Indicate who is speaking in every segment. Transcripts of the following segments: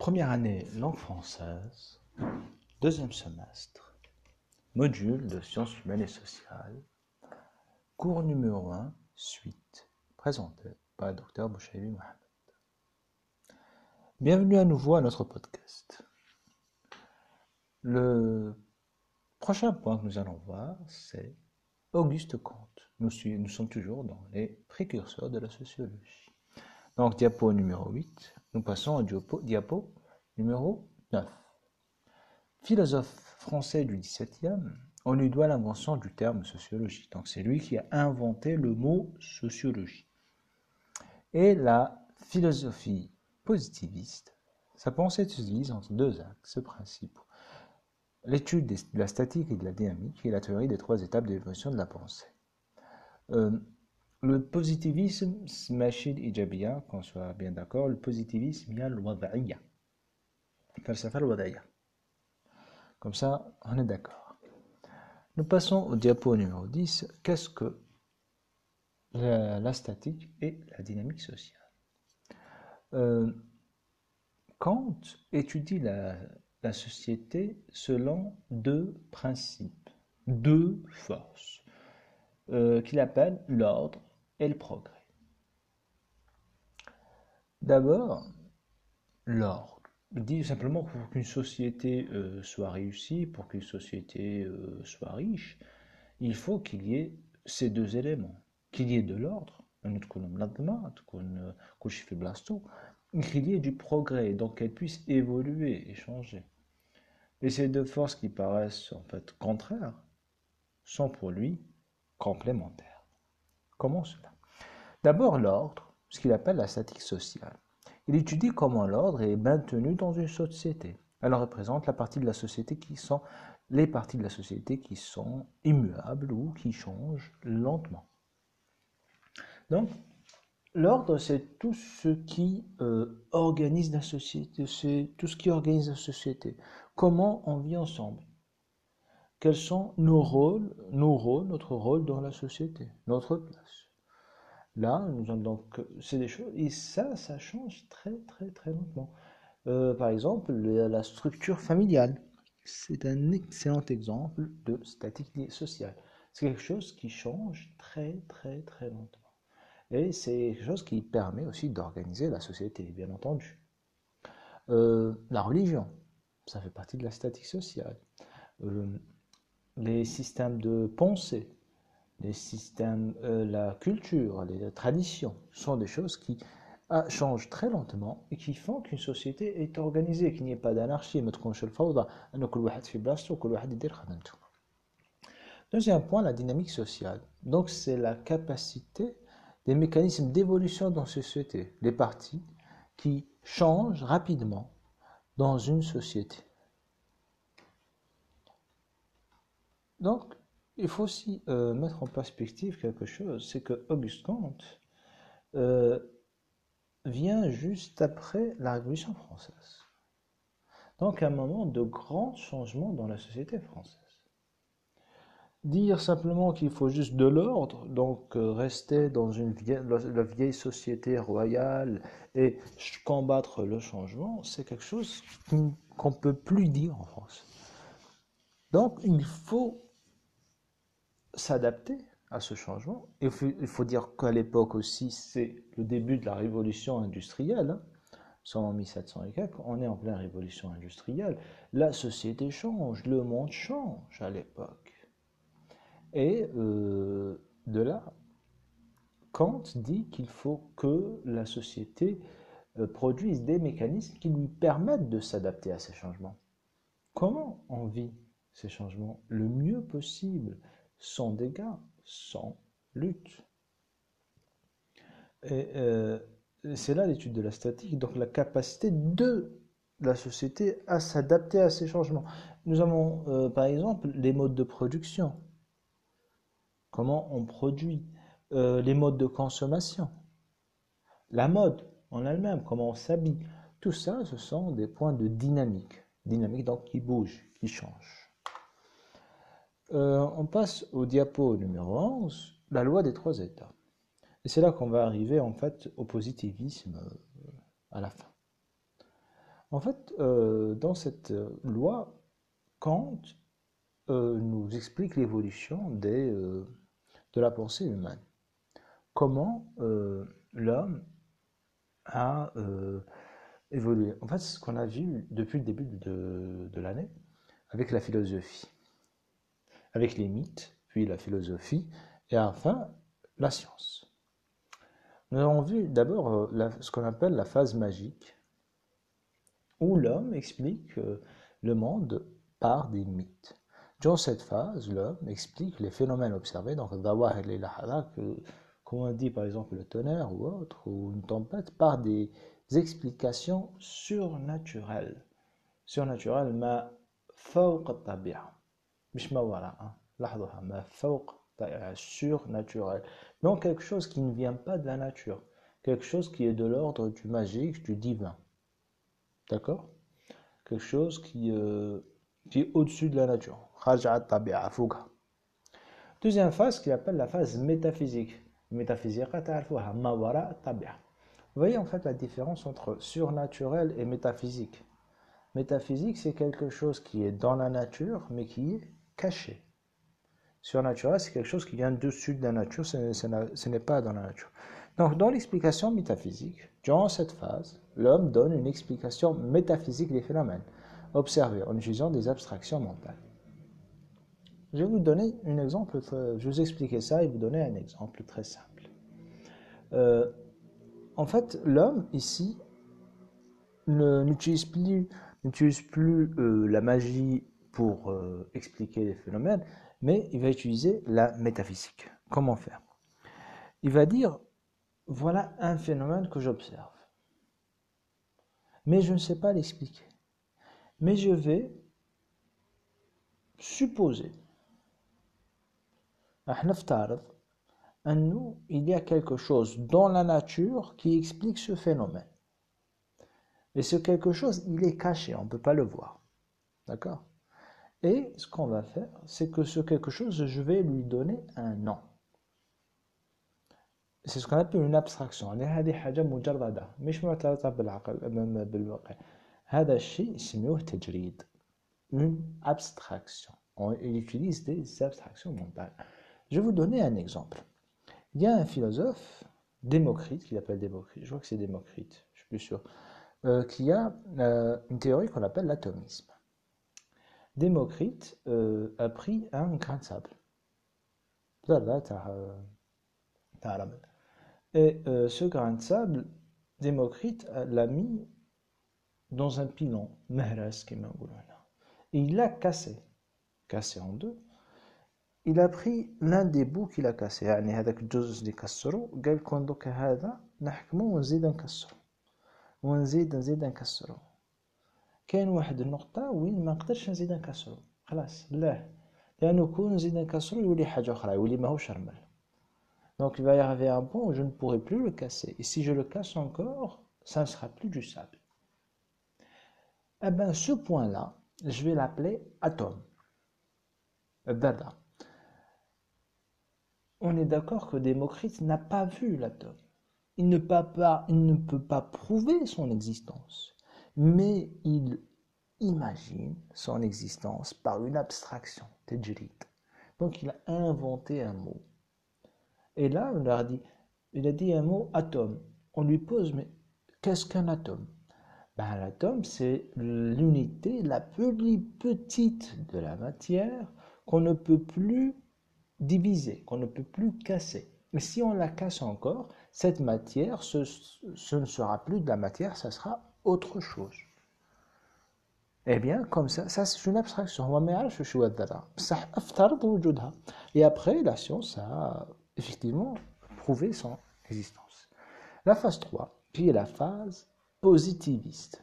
Speaker 1: Première année langue française, deuxième semestre, module de sciences humaines et sociales, cours numéro 1, suite, présenté par le docteur Bouchaïbi Mohamed. Bienvenue à nouveau à notre podcast. Le prochain point que nous allons voir, c'est Auguste Comte. Nous, nous sommes toujours dans les précurseurs de la sociologie. Donc, diapo numéro 8, nous passons au diapo, numéro 9. Philosophe français du XVIIe, on lui doit l'invention du terme sociologie. Donc, c'est lui qui a inventé le mot sociologie. Et la philosophie positiviste, sa pensée se divise entre deux axes principaux. L'étude de la statique et de la dynamique et la théorie des trois étapes d'évolution de la pensée. Euh, le positivisme, machid ijabiyya, qu'on soit bien d'accord, le positivisme, il y a Comme ça, on est d'accord. Nous passons au diapo numéro 10. Qu'est-ce que la, statique et la dynamique sociale? Euh, Kant étudie la, la société selon deux principes, deux forces, euh, qu'il appelle l'ordre le progrès. D'abord, l'ordre. Dit simplement pour qu'une société euh, soit réussie, pour qu'une société euh, soit riche, il faut qu'il y ait ces deux éléments. Qu'il y ait de l'ordre, qu'il y ait du progrès, donc qu'elle puisse évoluer et changer. Et ces deux forces qui paraissent en fait contraires sont pour lui complémentaires. Comment cela? D'abord l'ordre, ce qu'il appelle la statique sociale. Il étudie comment l'ordre est maintenu dans une société. Elle représente la partie de la société qui sont les parties de la société qui sont immuables ou qui changent lentement. Donc, l'ordre, c'est tout ce qui euh, organise la société, c'est tout ce qui organise la société. Comment on vit ensemble? Quels sont nos rôles, nos rôles, notre rôle dans la société, notre place? Là, nous donc, c'est des choses, et ça, ça change très, très, très lentement. Euh, par exemple, la structure familiale, c'est un excellent exemple de statique sociale. C'est quelque chose qui change très, très, très lentement. Et c'est quelque chose qui permet aussi d'organiser la société, bien entendu. Euh, la religion, ça fait partie de la statique sociale. Euh, les systèmes de pensée, les systèmes, euh, la culture, les traditions sont des choses qui ah, changent très lentement et qui font qu'une société est organisée, qu'il n'y ait pas d'anarchie. Deuxième point, la dynamique sociale. Donc c'est la capacité des mécanismes d'évolution dans une société, les parties qui changent rapidement dans une société. Donc, il faut aussi euh, mettre en perspective quelque chose, c'est que Auguste Comte euh, vient juste après la Révolution française. Donc un moment de grand changement dans la société française. Dire simplement qu'il faut juste de l'ordre, donc euh, rester dans une vieille, la vieille société royale et combattre le changement, c'est quelque chose qu'on ne peut plus dire en France. Donc il faut s'adapter à ce changement. Il faut, il faut dire qu'à l'époque aussi, c'est le début de la révolution industrielle. Hein. En 1700 et quelques, on est en pleine révolution industrielle. La société change, le monde change à l'époque. Et euh, de là, Kant dit qu'il faut que la société euh, produise des mécanismes qui lui permettent de s'adapter à ces changements. Comment on vit ces changements le mieux possible? Sans dégâts, sans lutte. Et euh, c'est là l'étude de la statique, donc la capacité de la société à s'adapter à ces changements. Nous avons euh, par exemple les modes de production, comment on produit, euh, les modes de consommation, la mode en elle-même, comment on s'habille? Tout ça, ce sont des points de dynamique. Dynamique donc qui bouge, qui change. Euh, on passe au diapo numéro 11, la loi des trois états. Et c'est là qu'on va arriver en fait au positivisme euh, à la fin. En fait, euh, dans cette loi, Kant nous explique l'évolution de la pensée humaine. Comment l'homme a évolué. En fait, c'est ce qu'on a vu depuis le début de l'année avec la philosophie, avec les mythes, puis la philosophie, et enfin la science. Nous avons vu d'abord euh, ce qu'on appelle la phase magique, où l'homme explique euh, le monde par des mythes. Dans cette phase, l'homme explique les phénomènes observés, donc Dawah et que comme on dit par exemple le tonnerre ou autre, ou une tempête, par des explications surnaturelles. Surnaturelles, ma fawq tabi'a. مش ما وراء لاحظوها ما فوق surnaturel donc quelque chose qui ne vient pas de la nature quelque chose qui est de l'ordre du magique du divin D'accord Quelque chose qui, euh, qui est au-dessus de la nature. Deuxième phase qu'il appelle la phase métaphysique. Métaphysique, vous voyez en fait la différence entre surnaturel et métaphysique. Métaphysique, c'est quelque chose qui est dans la nature, mais qui est caché. Surnaturel, c'est quelque chose qui vient dessus de la nature, ce n'est pas dans la nature. Donc, dans l'explication métaphysique, durant cette phase, l'homme donne une explication métaphysique des phénomènes observés en utilisant des abstractions mentales. Je vais vous donner un exemple, je vous expliquer ça et vous donner un exemple très simple. Euh, en fait, l'homme ici n'utilise plus, plus euh, la magie pour euh, expliquer les phénomènes, mais il va utiliser la métaphysique. Comment faire? Il va dire voilà un phénomène que j'observe. Mais je ne sais pas l'expliquer. Mais je vais supposer, nous, il y a quelque chose dans la nature qui explique ce phénomène. Et ce quelque chose, il est caché, on ne peut pas le voir. D'accord? Et ce qu'on va faire, c'est que ce quelque chose, je vais lui donner un nom. C'est ce qu'on appelle une abstraction يعني هذه حاجة مجردة مش معترضة بالعقل بالواقع هذا الشيء يسموه تجريد une abstraction on utilise des abstractions mentales je vais vous donner un exemple il y a un philosophe Démocrite qu'il appelle Démocrite je crois que c'est Démocrite je suis plus sûr euh, qui a euh, une théorie qu'on appelle l'atomisme Démocrite euh, a pris un grain de sable là, et euh, ce grain de sable, Démocrite l'a mis dans un pilon, et il l'a cassé, cassé en deux. Il a pris l'un des bouts qu'il a cassé, يعني هذاك الجزء اللي كسرو قال لكم دوكا هذا نحكمو ونزيد نكسرو ونزيد نزيد نكسرو كاين واحد النقطة وين ما نقدرش نزيد نكسرو خلاص لا لأنه كون نزيد نكسرو يولي حاجة أخرى يولي ماهوش رمل Donc il va y arriver un point où je ne pourrai plus le casser. Et si je le casse encore, ça ne sera plus du sable. Eh bien, ce point-là, je vais l'appeler atome. Dada. On est d'accord que Démocrite n'a pas vu l'atome. Il ne, peut pas, il ne peut pas prouver son existence, mais il imagine son existence par une abstraction, Donc il a inventé un mot et là, on a dit, il a dit un mot atome. On lui pose, mais qu'est-ce qu'un atome? Ben, L'atome, c'est l'unité la plus petite de la matière qu'on ne peut plus diviser, qu'on ne peut plus casser. Mais si on la casse encore, cette matière, ce, ce ne sera plus de la matière, ça sera autre chose. Eh bien, comme ça, ça c'est une abstraction. Et après, la science a effectivement prouver son existence. La phase 3, qui est la phase positiviste,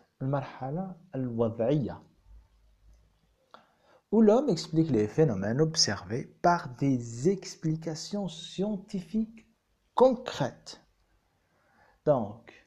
Speaker 1: où l'homme explique les phénomènes observés par des explications scientifiques concrètes. Donc,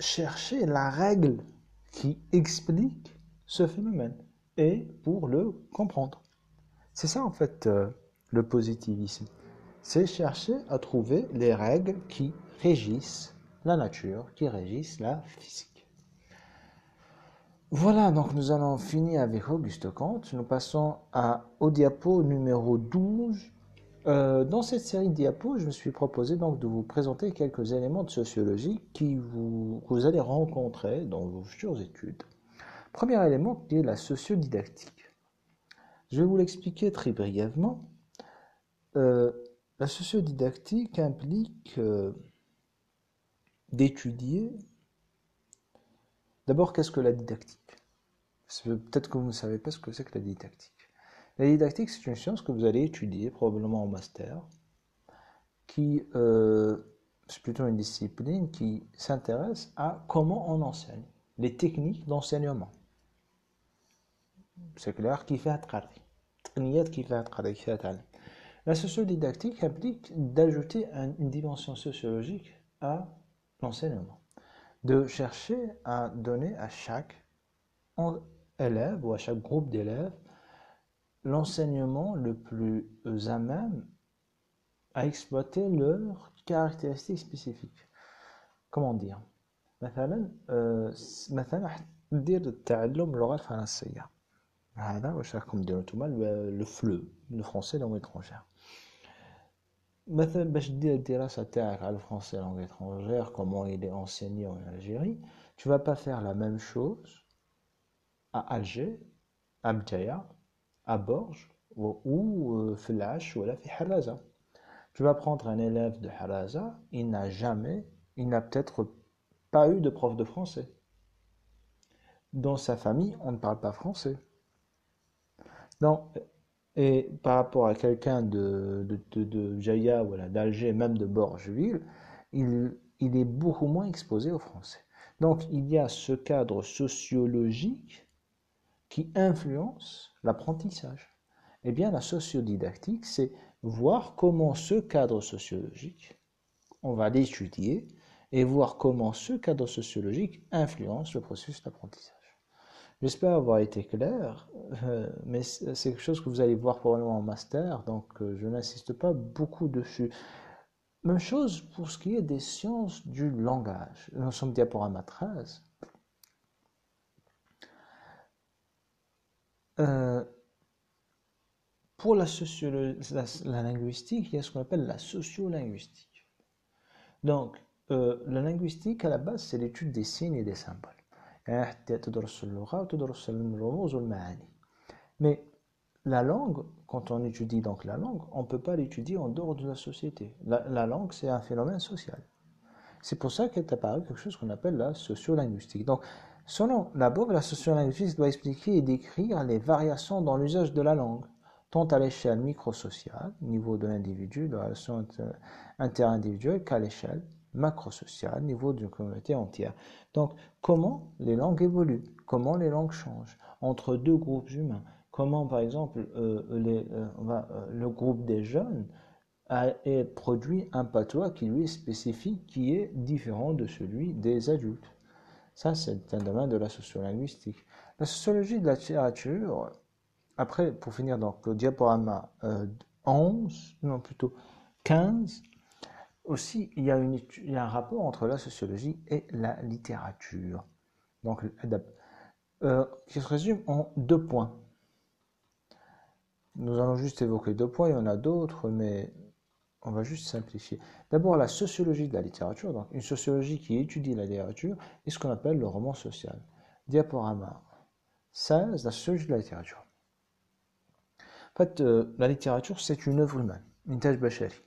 Speaker 1: chercher la règle qui explique ce phénomène et pour le comprendre. C'est ça en fait euh, le positivisme. C'est chercher à trouver les règles qui régissent la nature, qui régissent la physique. Voilà, donc nous allons finir avec Auguste Comte. Nous passons à, au diapo numéro 12 euh, dans cette série de diapos, je me suis proposé donc de vous présenter quelques éléments de sociologie que vous allez rencontrer dans vos futures études. Premier élément qui est la sociodidactique. Je vais vous l'expliquer très brièvement. Euh, la sociodidactique implique euh, d'étudier d'abord qu'est-ce que la didactique? Peut-être que vous ne savez pas ce que c'est que la didactique. La didactique, c'est une science que vous allez étudier probablement en master, qui euh, c'est plutôt une discipline qui s'intéresse à comment on enseigne, les techniques d'enseignement. C'est clair qui fait La sociodidactique implique d'ajouter une dimension sociologique à l'enseignement, de chercher à donner à chaque élève ou à chaque groupe d'élèves l'enseignement le plus à même à exploiter leurs caractéristiques spécifiques. Comment dire مثلا مثلا دير التعلم اللغة الفرنسية هذا واش راكم ديروا نتوما لو فلو لو فرونسي لونغ étrangère مثلا باش دير الدراسة تاعك على الفرونسي لونغ étrangère comment il est enseigné en Algérie tu vas pas faire la même chose à Alger à Bjaya à Borges ou Flash ou à Haraza. Tu vas prendre un élève de Haraza, il n'a jamais, il n'a peut-être pas eu de prof de français. Dans sa famille, on ne parle pas français. Donc, et par rapport à quelqu'un de, de, de, Jaya ou d'Alger, même de Borgeville, il, il est beaucoup moins exposé au français. Donc, il y a ce cadre sociologique qui influence l'apprentissage Eh bien, la sociodidactique, c'est voir comment ce cadre sociologique, on va l'étudier et voir comment ce cadre sociologique influence le processus d'apprentissage. J'espère avoir été clair, euh, mais c'est quelque chose que vous allez voir probablement en master, donc euh, je n'insiste pas beaucoup dessus. Même chose pour ce qui est des sciences du langage. Nous sommes diaporama 13. Euh, pour la, la, linguistique, il y a ce qu'on appelle la sociolinguistique. Donc, euh, la linguistique, à la base, c'est l'étude des signes et des symboles. Mais la langue, quand on étudie donc la langue, on ne peut pas l'étudier en dehors de la société. La, la langue, c'est un phénomène social. C'est pour ça qu'est apparu quelque chose qu'on appelle la sociolinguistique. Selon la Bob, la sociolinguistique doit expliquer et décrire les variations dans l'usage de la langue, tant à l'échelle microsociale, niveau de l'individu, de la relation interindividuelle, qu'à l'échelle macrosociale, niveau d'une communauté entière. Donc, comment les langues évoluent, comment les langues changent entre deux groupes humains, comment, par exemple, euh, euh, euh, le groupe des jeunes a, produit un patois qui lui est spécifique, qui est différent de celui des adultes? Ça, c'est un domaine de la sociolinguistique. La sociologie de la littérature, après, pour finir, donc, le diaporama 11, euh, non plutôt 15, aussi, il y, a une, il y a un rapport entre la sociologie et la littérature. Donc, euh, qui se résume en deux points. Nous allons juste évoquer deux points, il y en a d'autres, mais on va juste simplifier. D'abord, la sociologie de la littérature, donc une sociologie qui étudie la littérature, et ce qu'on appelle le roman social. Diaporama 16, la sociologie de la littérature. En fait, euh, la littérature, c'est une œuvre humaine, une tâche bachari.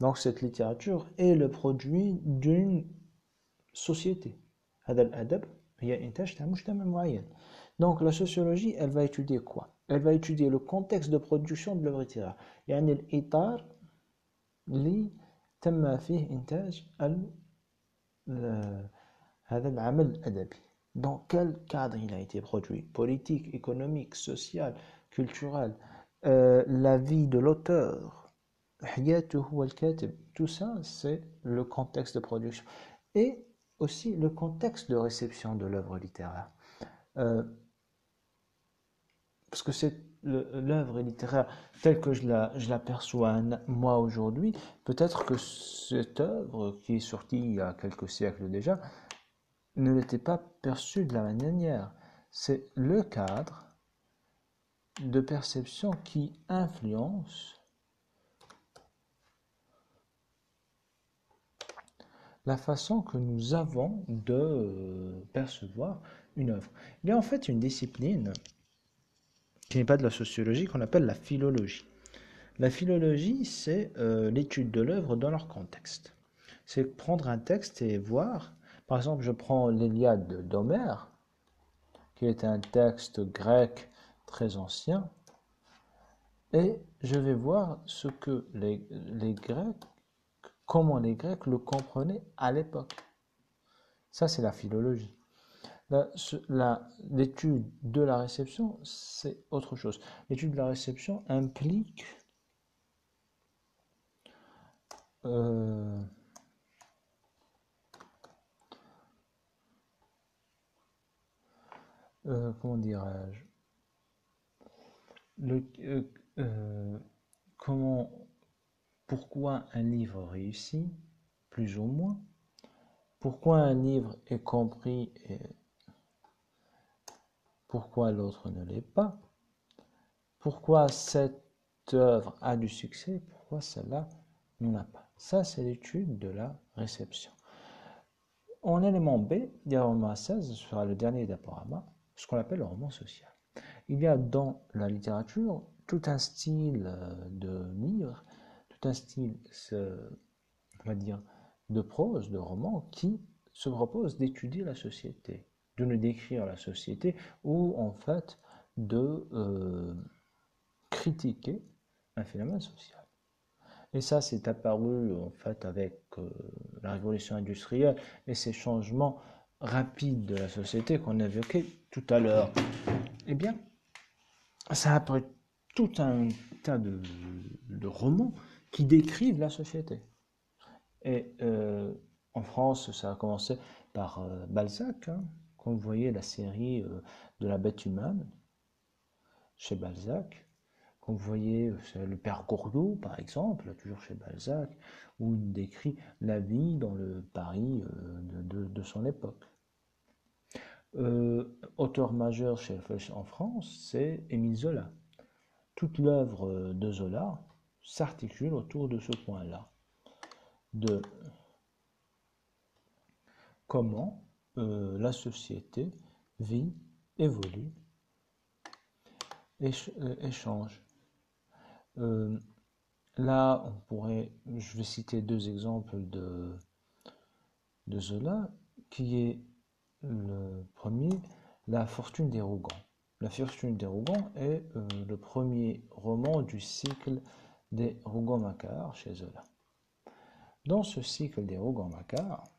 Speaker 1: Donc, cette littérature est le produit d'une société. Donc, la sociologie, elle va étudier quoi? Elle va étudier le contexte de production de l'œuvre littéraire. Il y a اللي تم فيه إنتاج هذا العمل الأدبي Dans quel cadre il a été produit Politique, économique, social, culturel. Euh, la vie de l'auteur. Tout ça, c'est le contexte de production. Et aussi le contexte de réception de l'œuvre littéraire. Euh, parce que c'est l'œuvre littéraire telle que je l'aperçois moi aujourd'hui, peut-être que cette œuvre qui est sortie il y a quelques siècles déjà ne l'était pas perçue de la même manière. C'est le cadre de perception qui influence la façon que nous avons de percevoir une œuvre. Il y a en fait une discipline qui n'est pas de la sociologie, qu'on appelle la philologie. La philologie, c'est euh, l'étude de l'œuvre dans leur contexte. C'est prendre un texte et voir, par exemple, je prends l'Iliade d'Homère, qui est un texte grec très ancien, et je vais voir ce que les, Grecs, comment les Grecs le comprenaient à l'époque. Ça, c'est la philologie. L'étude de la réception, c'est autre chose. L'étude de la réception implique euh, euh, comment dirais-je? Euh, comment pourquoi un livre réussit plus ou moins? Pourquoi un livre est compris et pourquoi l'autre ne l'est pas, pourquoi cette œuvre a du succès, pourquoi celle-là n'en a pas? Ça, c'est l'étude de la réception. En élément B, diaporama 16 sera le dernier diaporama, ce qu'on appelle le roman social. Il y a dans la littérature tout un style euh, de livre, tout un style, on va dire, de prose, de roman qui se propose d'étudier la société, de nous décrire la société ou en fait de euh, critiquer un phénomène social. Et ça, c'est apparu en fait avec euh, la révolution industrielle et ces changements rapides de la société qu'on évoquait tout à l'heure. Eh bien, ça a apparu tout un tas de, romans qui décrivent la société. Et euh, en France, ça a commencé par Balzac, hein, quand vous voyez la série euh, de la bête humaine chez Balzac, quand vous voyez euh, le père Gouriot, par exemple, toujours chez Balzac, où il décrit la vie dans le Paris euh, de, son époque. auteur majeur chez, en France, c'est Émile Zola. Toute l'œuvre de Zola s'articule autour de ce point-là, de comment euh, la société vit, évolue, euh, échange. Euh, là, on pourrait, je vais citer deux exemples de, de Zola, qui est le premier, La fortune des Rougans. La fortune des Rougans est le premier roman du cycle des Rougon-Macquart chez Zola. Dans ce cycle des Rougon-Macquart, euh,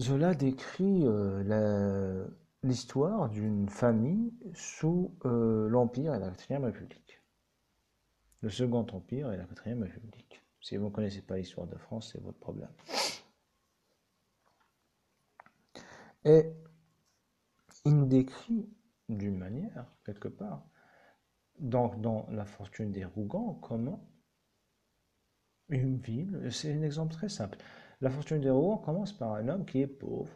Speaker 1: Zola décrit euh, l'histoire d'une famille sous euh, l'Empire et la Quatrième République. Le Second Empire et la Quatrième République. Si vous ne connaissez pas l'histoire de France, c'est votre problème. Et il décrit d'une manière, quelque part, donc dans La fortune des Rougans, comment une ville, c'est un exemple très simple. La fortune des rois commence par un homme qui est pauvre,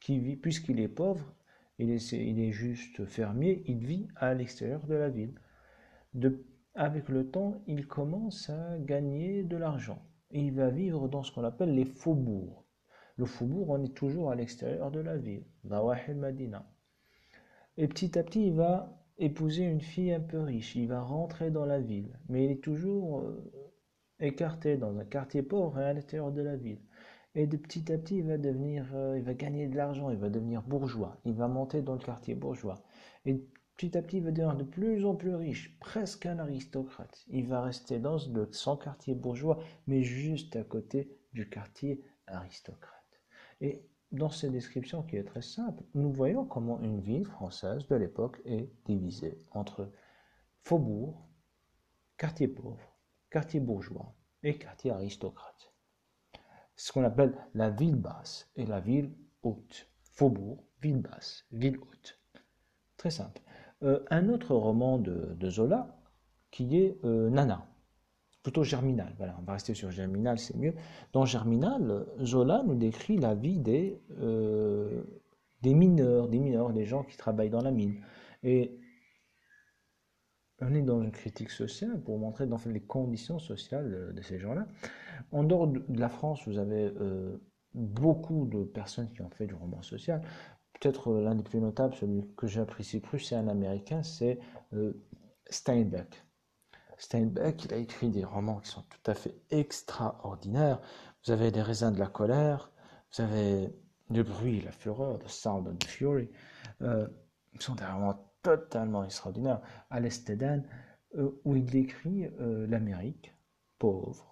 Speaker 1: qui vit, puisqu'il est pauvre, il est, juste fermier, il vit à l'extérieur de la ville. Avec le temps, il commence à gagner de l'argent. Il va vivre dans ce qu'on appelle les faubourgs. Le faubourg, on est toujours à l'extérieur de la ville, Madina. Et petit à petit, il va épouser une fille un peu riche, il va rentrer dans la ville, mais il est toujours euh, écarté dans un quartier pauvre à l'intérieur de la ville. Et de petit à petit, il va devenir, euh, il va gagner de l'argent, il va devenir bourgeois, il va monter dans le quartier bourgeois. Et petit à petit, il va devenir de plus en plus riche, presque un aristocrate. Il va rester dans son quartier bourgeois, mais juste à côté du quartier aristocrate. Et dans ces descriptions qui est très simple, nous voyons comment une ville française de l'époque est divisée entre faubourg, quartier pauvre, quartier bourgeois et quartier aristocrate. Ce qu'on appelle la ville basse et la ville haute. Faubourg, ville basse, ville haute. Très simple. Euh, un autre roman de, Zola qui est euh, Nana plutôt Germinal. Voilà, on va rester sur Germinal, c'est mieux. Dans Germinal, Zola nous décrit la vie des, euh, des mineurs, des mineurs, des gens qui travaillent dans la mine. Et on est dans une critique sociale pour montrer dans les conditions sociales de ces gens-là. En dehors de la France, vous avez euh, beaucoup de personnes qui ont fait du roman social. Peut-être euh, l'un des plus notables, celui que j'apprécie plus, c'est un Américain, c'est Steinbeck. Steinbeck, il a écrit des romans qui sont tout à fait extraordinaires. Vous avez Les raisins de la colère, vous avez Le bruit, la fureur, The Sound and the Fury. Euh, ils sont des romans totalement extraordinaires. Alice Eden, euh, où il décrit euh, l'Amérique pauvre,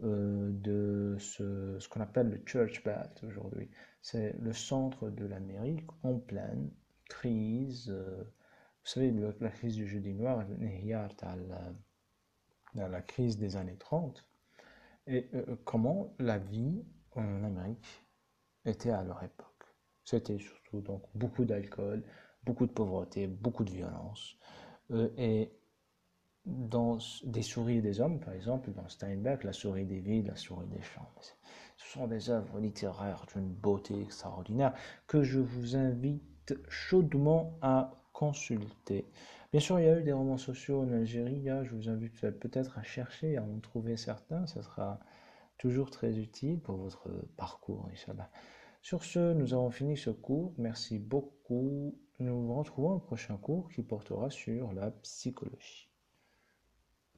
Speaker 1: de ce, qu'on appelle le Church Belt aujourd'hui. C'est le centre de l'Amérique en pleine crise vous savez, la crise du jeudi noir dans la crise des années 30. Et euh, comment la vie en Amérique était à leur époque. C'était surtout donc beaucoup d'alcool, beaucoup de pauvreté, beaucoup de violence. Euh, et dans des souris des hommes, par exemple, dans Steinbeck, la souris des villes, la souris des champs. Ce sont des œuvres littéraires d'une beauté extraordinaire que je vous invite chaudement à consulter. Bien sûr, il y a eu des romans sociaux en Algérie. Je vous invite peut-être à chercher, à en trouver certains. Ce sera toujours très utile pour votre parcours, Sur ce, nous avons fini ce cours. Merci beaucoup. Nous nous retrouvons au prochain cours qui portera sur la psychologie.